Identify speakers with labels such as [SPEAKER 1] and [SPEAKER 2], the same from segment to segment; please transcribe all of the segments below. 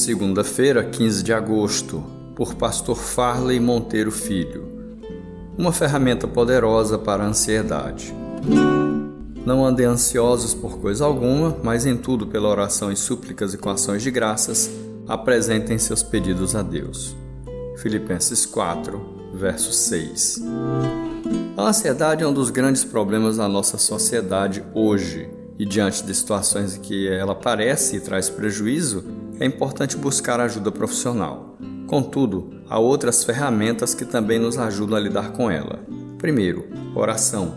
[SPEAKER 1] Segunda-feira, 15 de agosto, por Pastor Farley Monteiro Filho. Uma ferramenta poderosa para a ansiedade. Não andem ansiosos por coisa alguma, mas em tudo pela oração e súplicas e com ações de graças, apresentem seus pedidos a Deus. Filipenses 4, verso 6. A ansiedade é um dos grandes problemas da nossa sociedade hoje, e diante de situações em que ela aparece e traz prejuízo, é importante buscar ajuda profissional. Contudo, há outras ferramentas que também nos ajudam a lidar com ela. Primeiro, oração.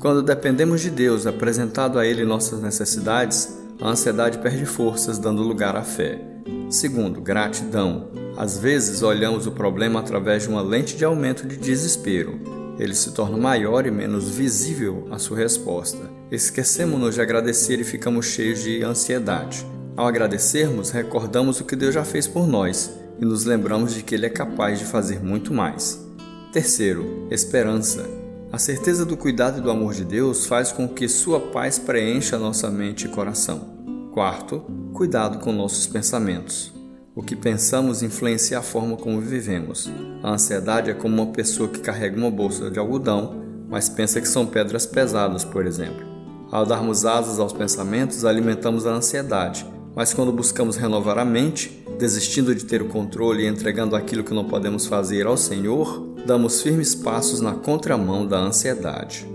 [SPEAKER 1] Quando dependemos de Deus, apresentado a Ele nossas necessidades, a ansiedade perde forças, dando lugar à fé. Segundo, gratidão. Às vezes olhamos o problema através de uma lente de aumento de desespero. Ele se torna maior e menos visível a sua resposta. Esquecemos-nos de agradecer e ficamos cheios de ansiedade. Ao agradecermos, recordamos o que Deus já fez por nós e nos lembramos de que Ele é capaz de fazer muito mais. Terceiro, esperança. A certeza do cuidado e do amor de Deus faz com que Sua paz preencha nossa mente e coração. Quarto, cuidado com nossos pensamentos. O que pensamos influencia a forma como vivemos. A ansiedade é como uma pessoa que carrega uma bolsa de algodão, mas pensa que são pedras pesadas, por exemplo. Ao darmos asas aos pensamentos, alimentamos a ansiedade mas quando buscamos renovar a mente, desistindo de ter o controle e entregando aquilo que não podemos fazer ao Senhor, damos firmes passos na contramão da ansiedade.